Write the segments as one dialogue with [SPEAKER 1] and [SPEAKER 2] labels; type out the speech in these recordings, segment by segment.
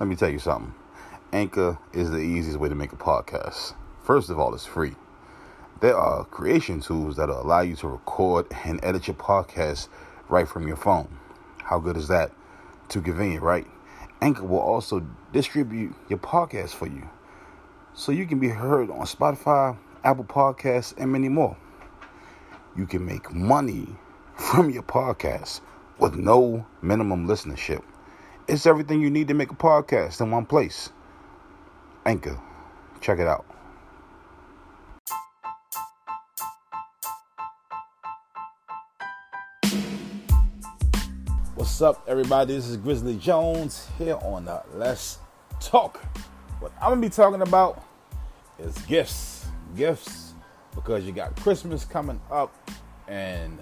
[SPEAKER 1] Let me tell you something. Anchor is the easiest way to make a podcast. First of all, it's free. There are creation tools that allow you to record and edit your podcast right from your phone. How good is that? Too convenient, right? Anchor will also distribute your podcast for you so you can be heard on Spotify, Apple Podcasts, and many more. You can make money from your podcast with no minimum listenership. It's everything you need to make a podcast in one place. Anchor. Check it out. What's up, everybody? This is Grizzly Jones here on the Let's Talk. What I'm gonna be talking about is gifts. Gifts because you got Christmas coming up and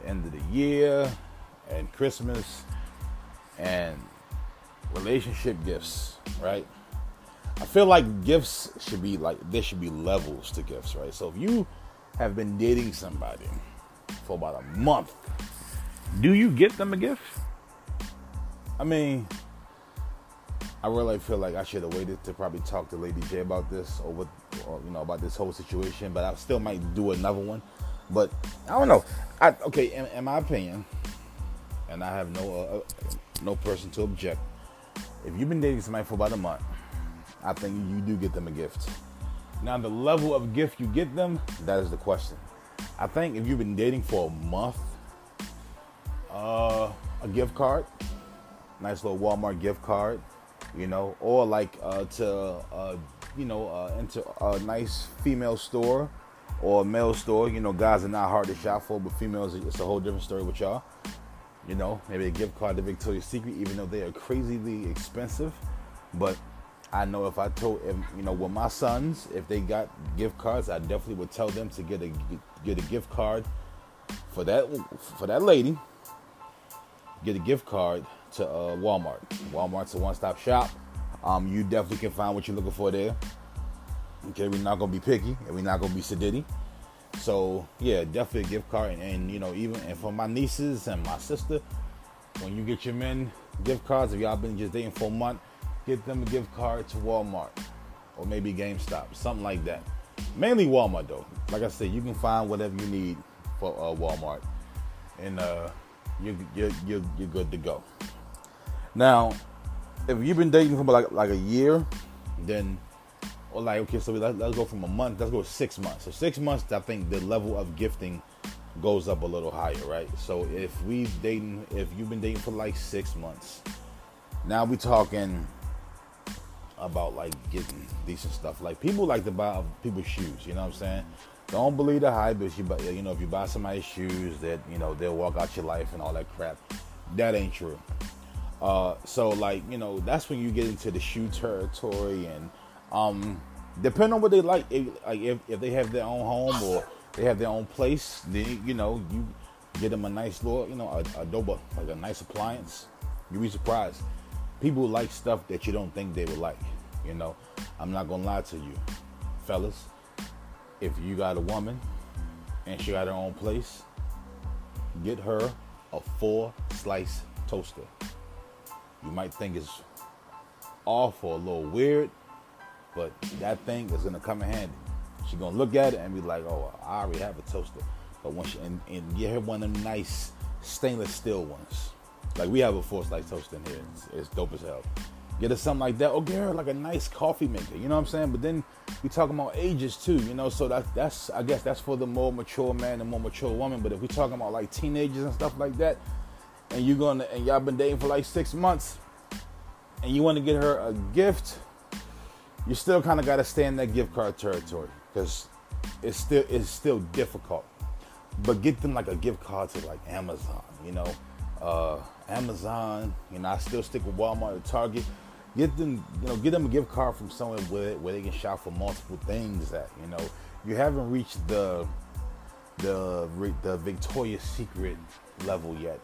[SPEAKER 1] the end of the year and Christmas and relationship gifts, right? I feel like gifts should be like there should be levels to gifts, right? So if you have been dating somebody for about a month, do you get them a gift? I mean, I really feel like I should have waited to probably talk to Lady J about this or what, or, you know, about this whole situation. But I still might do another one. But I don't know. I, okay, in, in my opinion, and I have no uh, no person to object. If you've been dating somebody for about a month, I think you do get them a gift. Now, the level of gift you get them, that is the question. I think if you've been dating for a month, uh, a gift card, nice little Walmart gift card, you know, or like uh, to, uh, you know, uh, into a nice female store or a male store. You know, guys are not hard to shop for, but females, it's a whole different story with y'all. You know, maybe a gift card to Victoria's Secret, even though they are crazily expensive. But I know if I told, if, you know, with my sons, if they got gift cards, I definitely would tell them to get a get a gift card for that for that lady. Get a gift card to uh, Walmart. Walmart's a one-stop shop. Um, you definitely can find what you're looking for there. Okay, we're not gonna be picky, and we're not gonna be sedity. So yeah, definitely a gift card, and, and, you know even and for my nieces and my sister, when you get your men gift cards, if y'all been just dating for a month, get them a gift card to Walmart or maybe GameStop, something like that. Mainly Walmart though. Like I said, you can find whatever you need for uh, Walmart, and uh, you you you you're good to go. Now, if you've been dating for like like a year, then or like okay, so let, us go from a month. Let's go six months. So six months, I think the level of gifting goes up a little higher, right? So if we dating, if you've been dating for like six months, now we talking about like getting decent stuff. Like people like to buy people's shoes. You know what I'm saying? Don't believe the hype. If you buy, you know, if you buy somebody's shoes, that you know they'll walk out your life and all that crap. That ain't true. Uh, so like you know that's when you get into the shoe territory and um, depending on what they like, if, like if, if they have their own home or they have their own place, then you know you get them a nice little, you know, a, a dope, like a nice appliance. You'd be surprised. People like stuff that you don't think they would like. You know, I'm not gonna lie to you, fellas. If you got a woman and she got her own place, get her a four slice toaster. You might think it's or a little weird, but that thing is gonna come in handy. She's gonna look at it and be like, "Oh, I already have a toaster." But once she and, and get her one of them nice stainless steel ones, like we have a four slice toaster in here. It's, it's dope as hell. Get her something like that. Or get her like a nice coffee maker. You know what I'm saying? But then we talking about ages too. You know, so that that's I guess that's for the more mature man and more mature woman. But if we talking about like teenagers and stuff like that, and you gonna and y'all been dating for like six months, and you want to get her a gift you still kind of got to stay in that gift card territory because it's still it's still difficult. But get them like a gift card to like Amazon, you know, uh, Amazon. You know, I still stick with Walmart or Target. Get them, you know, get them a gift card from somewhere where, where they can shop for multiple things. That you know, you haven't reached the the the Victoria's Secret level yet.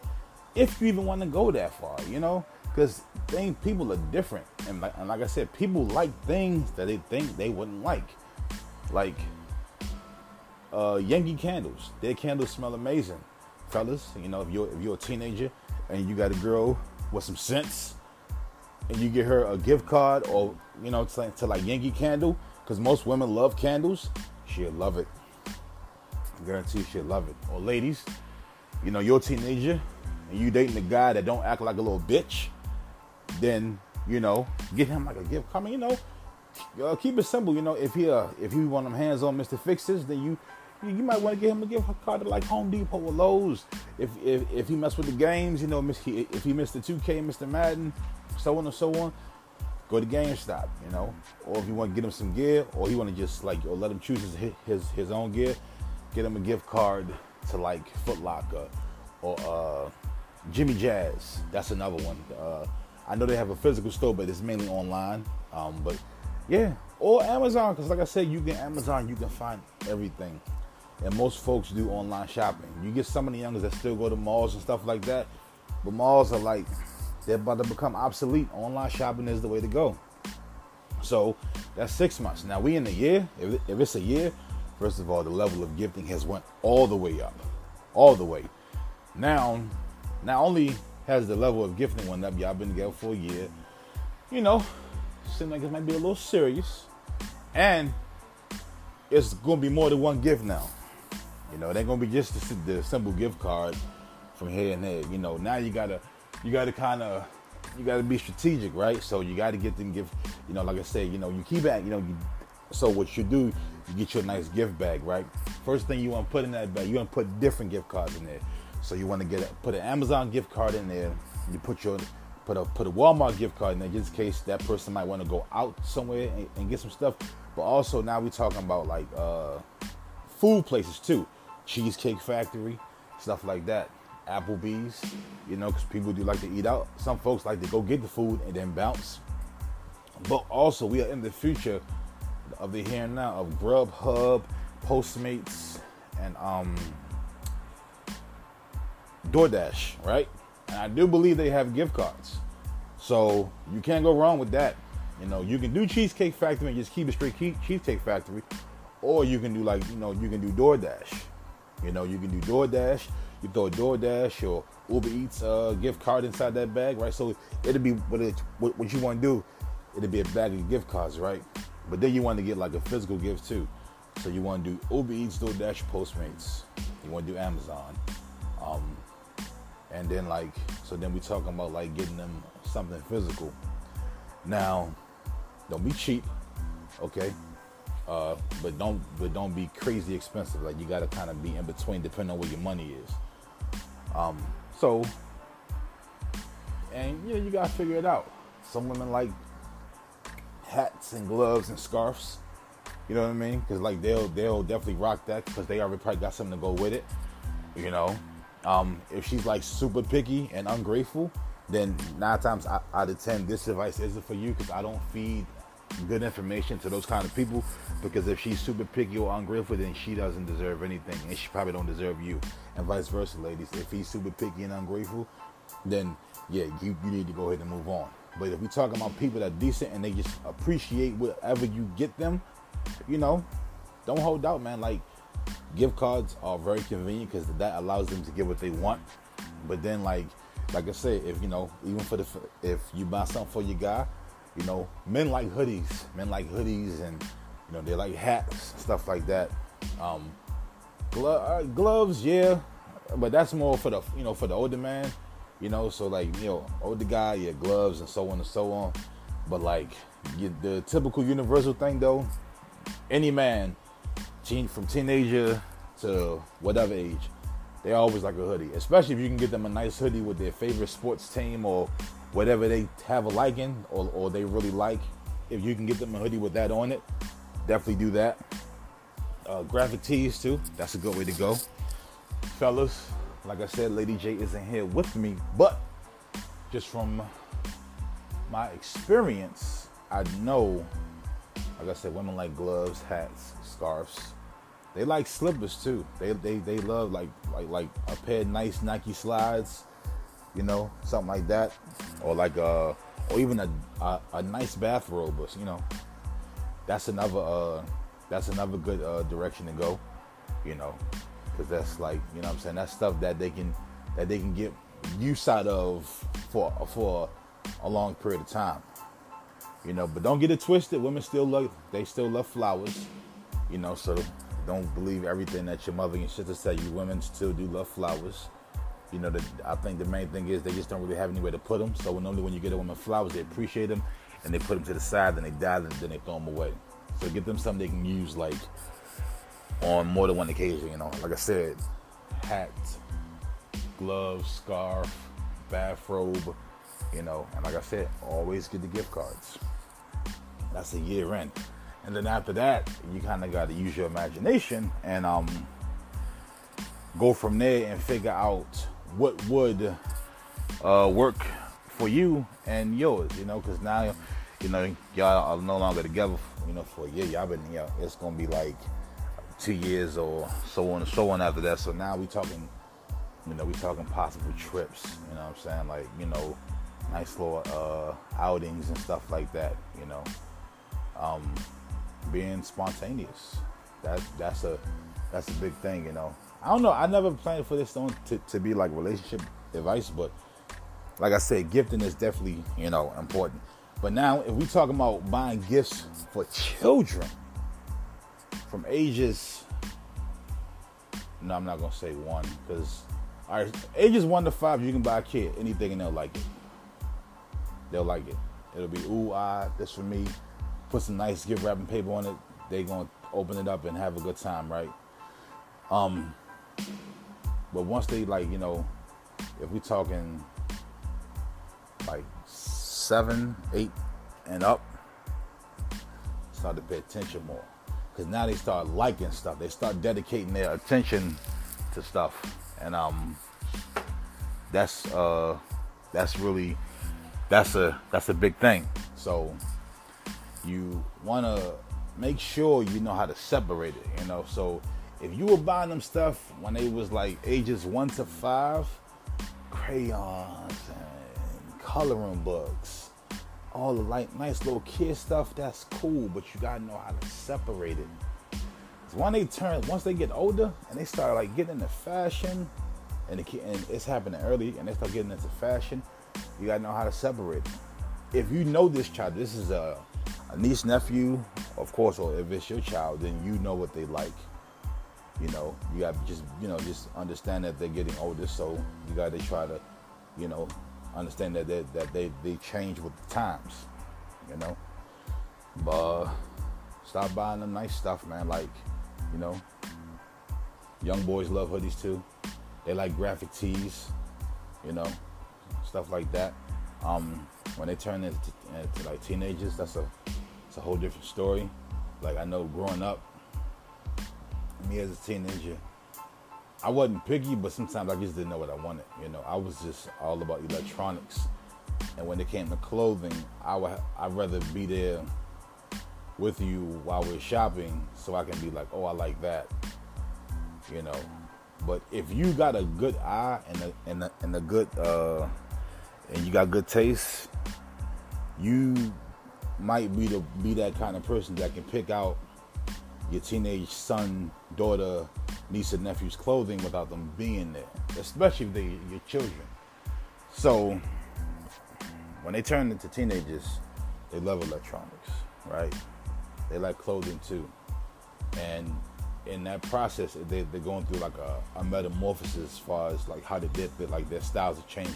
[SPEAKER 1] If you even want to go that far, you know, because things people are different, and like, and like I said, people like things that they think they wouldn't like, like uh, Yankee candles. Their candles smell amazing, fellas. You know, if you're if you're a teenager and you got a girl with some sense, and you get her a gift card or you know to, to like Yankee Candle, because most women love candles, she'll love it. I guarantee she'll love it. Or ladies, you know, you're a teenager and you dating a guy that don't act like a little bitch, then you know, get him like a gift. card. you know, uh, keep it simple. You know, if he uh, if you want them hands on Mr. Fixes, then you you, you might want to get him a gift card to like Home Depot or Lowe's. If if if he mess with the games, you know, if he missed the 2K, Mr. Madden, so on and so on, go to GameStop. You know, or if you want to get him some gear, or he want to just like or let him choose his his his own gear, get him a gift card to like Foot Locker or uh, Jimmy Jazz. That's another one. Uh, I know they have a physical store, but it's mainly online. Um, but yeah, or Amazon, because like I said, you can Amazon, you can find everything. And most folks do online shopping. You get some of the youngers that still go to malls and stuff like that, but malls are like they're about to become obsolete. Online shopping is the way to go. So that's six months. Now we in a year. If, if it's a year, first of all, the level of gifting has went all the way up, all the way. Now, not only has the level of gifting one up, y'all been together for a year. You know, seems like it might be a little serious, and it's gonna be more than one gift now. You know, ain't gonna be just the, the simple gift card from here and there. You know, now you gotta you gotta kind of you gotta be strategic, right? So you gotta get them gift. You know, like I said, you know, you keep it. You know, you, so what you do, you get your nice gift bag, right? First thing you want to put in that bag, you want to put different gift cards in there. So you want to get put an Amazon gift card in there. You put your put a put a Walmart gift card in there, just in case that person might want to go out somewhere and, and, get some stuff. But also now we're talking about like uh, food places too, Cheesecake Factory, stuff like that. Applebee's, you know, because people do like to eat out. Some folks like to go get the food and then bounce. But also, we are in the future of the here and now of Grubhub, Postmates, and um, DoorDash, right? And I do believe they have gift cards. So you can't go wrong with that. You know, you can do Cheesecake Factory and just keep it straight Cheesecake Factory. Or you can do like, you know, you can do DoorDash. You know, you can do DoorDash. You throw a DoorDash or Uber Eats uh, gift card inside that bag, right? So it'll be what, it, what, what you want to do. It'll be a bag of gift cards, right? But then you want to get like a physical gift too. So you want to do Uber Eats, DoorDash, Postmates. You want to do Amazon. Um, and then like so then we talking about like getting them something physical. Now don't be cheap okay? Uh, but don't but don't be crazy expensive. Like you got to kind of be in between depending on where your money is. Um, so and you know you got to figure it out. Some women like hats and gloves and scarves you know what i mean? Because like they'll they'll definitely rock that because they already probably got something to go with it you know um, if she's like super picky and ungrateful, then nine times out of ten, this advice isn't for you because I don't feed good information to those kind of people. Because if she's super picky or ungrateful, then she doesn't deserve anything, and she probably don't deserve you, and vice versa, ladies. If he's super picky and ungrateful, then yeah, you, you need to go ahead and move on. But if we talking about people that decent and they just appreciate whatever you get them, you know, don't hold out, man. Like gift cards are very convenient because that allows them to get what they want. But then, like, like I said, if you know, even for the if you buy something for your guy, you know, men like hoodies, men like hoodies, and you know they like hats, stuff like that. Um, glo- uh, gloves, yeah, but that's more for the you know for the older man, you know. So like you know, older guy, yeah, gloves and so on and so on. But like the typical universal thing though, any man teen, from teenager to whatever age, they always like a hoodie. Especially if you can get them a nice hoodie with their favorite sports team or whatever they have a liking or, or they really like. If you can get them a hoodie with that on it, definitely do that. Uh, graphic tees too. That's a good way to go, fellas. Like I said, Lady J isn't here with me, but just from my experience, I know, like I said, women like gloves, hats, scarves. They like slippers too. They they they love like like like a pair of nice Nike slides, you know, something like that, or like a or even a a, a nice bathrobe. You know, that's another uh that's another good uh, direction to go. You know, because that's like you know I'm saying that's stuff that they can that they can get use out of for for a long period of time. You know, but don't get it twisted. Women still love they still love flowers. You know, so don't believe everything that your mother and sister tell you. Women still do love flowers. You know, the, I think the main thing is they just don't really have anywhere to put them. So normally when you get a woman flowers, they appreciate them and they put them to the side, then they die, then they throw them away. So get them something they can use like on more than one occasion. You know, like I said, hat, gloves, scarf, bathrobe. You know, and like I said, always get the gift cards. That's a year end, and then after that, you kind of got to use your imagination and um go from there and figure out what would uh, work for you and yours, you know, because now, you know, y'all are no longer together, you know, for a year. Y'all been, you know, it's gonna be like two years or so on and so on after that. So now we're talking, you know, we're talking possible trips. You know what I'm saying? Like, you know, nice little uh, outings and stuff like that. You know, um, being spontaneous. That that's a that's a big thing. You know, I don't know. I never planned for this to, to be like relationship advice, but like I said, gifting is definitely, you know, important. But now, if we talking about buying gifts for children from ages, no, I'm not gonna say one because, all right, ages one to five, you can buy a kid anything and they'll like it. They'll like it. It'll be ooh ah, this for me. Put some nice gift wrapping paper on it. They gonna open it up and have a good time, right? Um, but once they like, you know, if we talking like seven, eight, and up, start to pay attention more. Because now they start liking stuff. They start dedicating their attention to stuff, and um, that's uh, that's really that's a that's a big thing. So you want to make sure you know how to separate it. You know, so if you were buying them stuff when they was like ages one to five, crayons and coloring books, all the like nice little kid stuff, that's cool, but you gotta know how to separate it. Cause when they turn, once they get older and they start like getting into fashion, and, the, and it's happening early, and they start getting into fashion, you gotta know how to separate it. If you know this child, this is a, a niece, nephew, of course, or if it's your child, then you know what they like you know, you to just you know just understand that they're getting older, so you got to try to, you know, understand that they, that they they change with the times, you know. But stop buying them nice stuff, man. Like, you know, young boys love hoodies too. They like graphic tees, you know, stuff like that. Um, when they turn into, into like teenagers, that's a it's a whole different story. Like I know growing up, me as a teenager, I wasn't picky, but sometimes I just didn't know what I wanted. You know, I was just all about electronics, and when it came to clothing, I would I'd rather be there with you while we're shopping, so I can be like, oh, I like that. You know, but if you got a good eye and a and a, and a good uh, and you got good taste, you might be the be that kind of person that can pick out your teenage son, daughter, niece, and nephew's clothing without them being there, especially if they your children. So when they turn into teenagers, they love electronics, right? They like clothing too, and in that process, they, they're going through like a, a metamorphosis as far as like how they did like their styles are changing.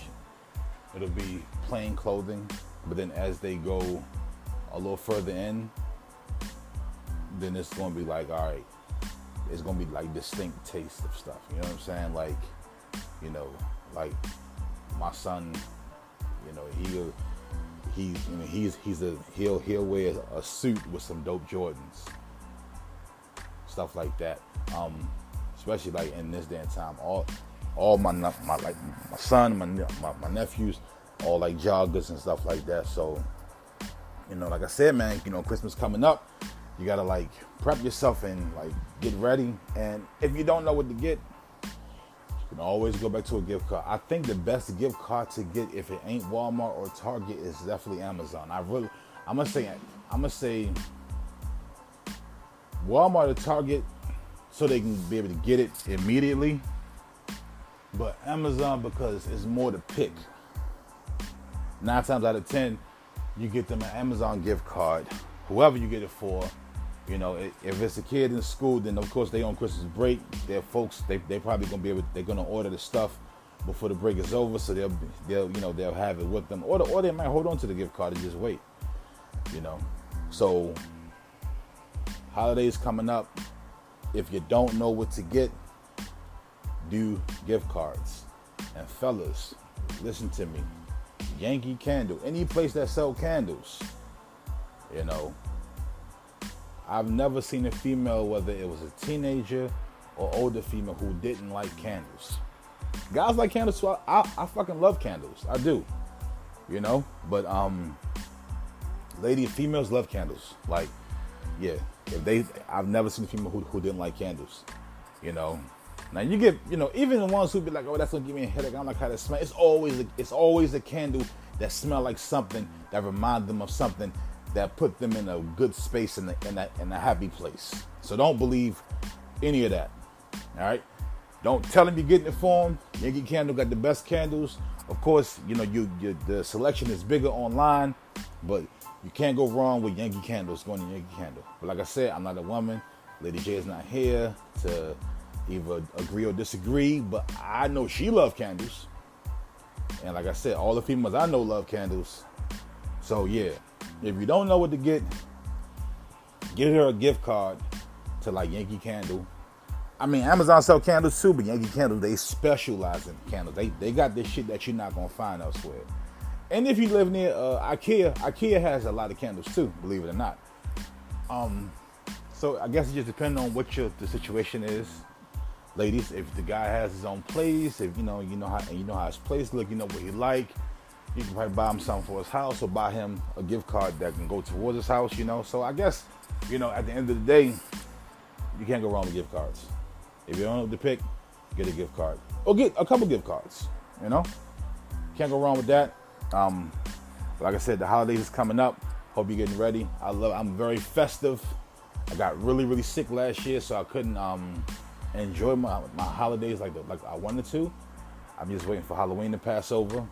[SPEAKER 1] It'll be plain clothing, but then as they go a little further in, then it's gonna be like, all right, it's gonna be like distinct taste of stuff. You know what I'm saying? Like, you know, like my son, you know, he'll he's you know he's he's a he'll he'll wear a suit with some dope Jordans, stuff like that. Um, especially like in this day and time, all all my my like my son, my my, my nephews, all like joggers and stuff like that. So, you know, like I said, man, you know, Christmas coming up you gotta like prep yourself and like get ready. And if you don't know what to get, you can always go back to a gift card. I think the best gift card to get if it ain't Walmart or Target is definitely Amazon. I really, I'm gonna say, I'm gonna say Walmart or Target so they can be able to get it immediately. But Amazon because it's more to pick. nine times out of ten, you get them an Amazon gift card, whoever you get it for. You know, if it's a kid in school, then of course they on Christmas break. Their folks, they they probably gonna be able, they're gonna order the stuff before the break is over, so they'll they'll you know they'll have it with them, or the, or they might hold on to the gift card and just wait. You know, so holidays coming up. If you don't know what to get, do gift cards. And fellas, listen to me. Yankee Candle, any place that sell candles, you know, I've never seen a female, whether it was a teenager or older female, who didn't like candles. Guys like candles, so I, I, I fucking love candles. I do, you know. But um, lady, females love candles. Like, yeah, if they, I've never seen a female who, who didn't like candles. You know, now you get, you know, even the ones who be like, "Oh, that's gonna give me a headache." I don't like how that smell. It's always, a, it's always a candle that smell like something that remind them of something that put them in a good space in, the, in, a, in a happy place. So don't believe any of that. All right. Don't tell them you're getting it for them. Yankee Candle got the best candles. Of course, you know you, you the selection is bigger online, but you can't go wrong with Yankee Candles going to Yankee Candle. But like I said, I'm not a woman. Lady J is not here to either agree or disagree, but I know she loves candles. And like I said, all the females I know love candles. So yeah, if you don't know what to get, get her a gift card to like Yankee Candle. I mean, Amazon sell candles too, but Yankee Candle they specialize in candles. They they got this shit that you're not gonna find elsewhere. And if you live near uh, IKEA, IKEA has a lot of candles too, believe it or not. Um, so I guess it just depends on what your the situation is ladies, if the guy has his own place, if you know, you know how you know how his place look, you know what he like, you can probably buy him something for his house or buy him a gift card that can go towards his house, you know. So I guess, you know, at the end of the day, you can't go wrong with gift cards. If you don't know what to pick, get a gift card. Or get a couple gift cards, you know? Can't go wrong with that. Um, like I said, the holidays is coming up. Hope you're getting ready. I love I'm very festive. I got really, really sick last year, so I couldn't um enjoy my, my holidays like the, like I wanted to. I'm just waiting for Halloween to pass over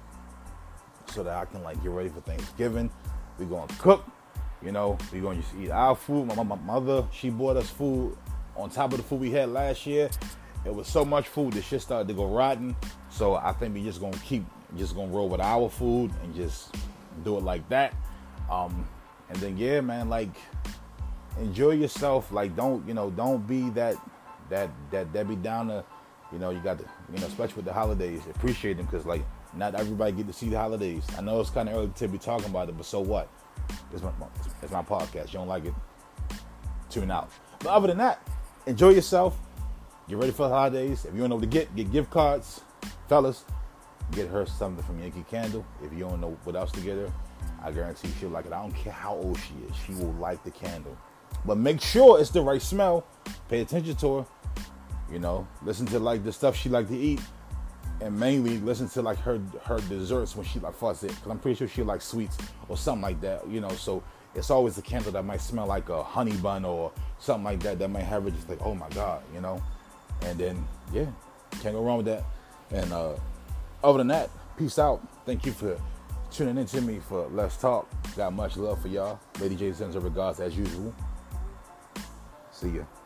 [SPEAKER 1] so that I can like get ready for Thanksgiving. We're gonna cook, you know. We're gonna just eat our food. My, my mother she bought us food on top of the food we had last year. It was so much food the shit started to go rotten. So I think we just gonna keep just gonna roll with our food and just do it like that. Um, and then yeah, man, like enjoy yourself. Like don't you know don't be that that that Debbie Downer, you know, you got to, you know, especially with the holidays, appreciate them because like not everybody get to see the holidays. I know it's kind of early to be talking about it, but so what? It's my, it's my podcast. You don't like it? Tune out. But other than that, enjoy yourself. Get ready for the holidays. If you don't know what to get, get gift cards, fellas. Get her something from Yankee Candle. If you don't know what else to get her, I guarantee she'll like it. I don't care how old she is. She will like the candle. But make sure it's the right smell. Pay attention to her. You know, listen to like the stuff she like to eat, and mainly listen to like her her desserts when she like fuss it. Cause I'm pretty sure she like sweets or something like that. You know, so it's always a candle that might smell like a honey bun or something like that that might have it just like oh my god, you know. And then yeah, can't go wrong with that. And uh, other than that, peace out. Thank you for tuning in to me for Let's Talk. Got much love for y'all. Lady J sends her regards as usual. See ya.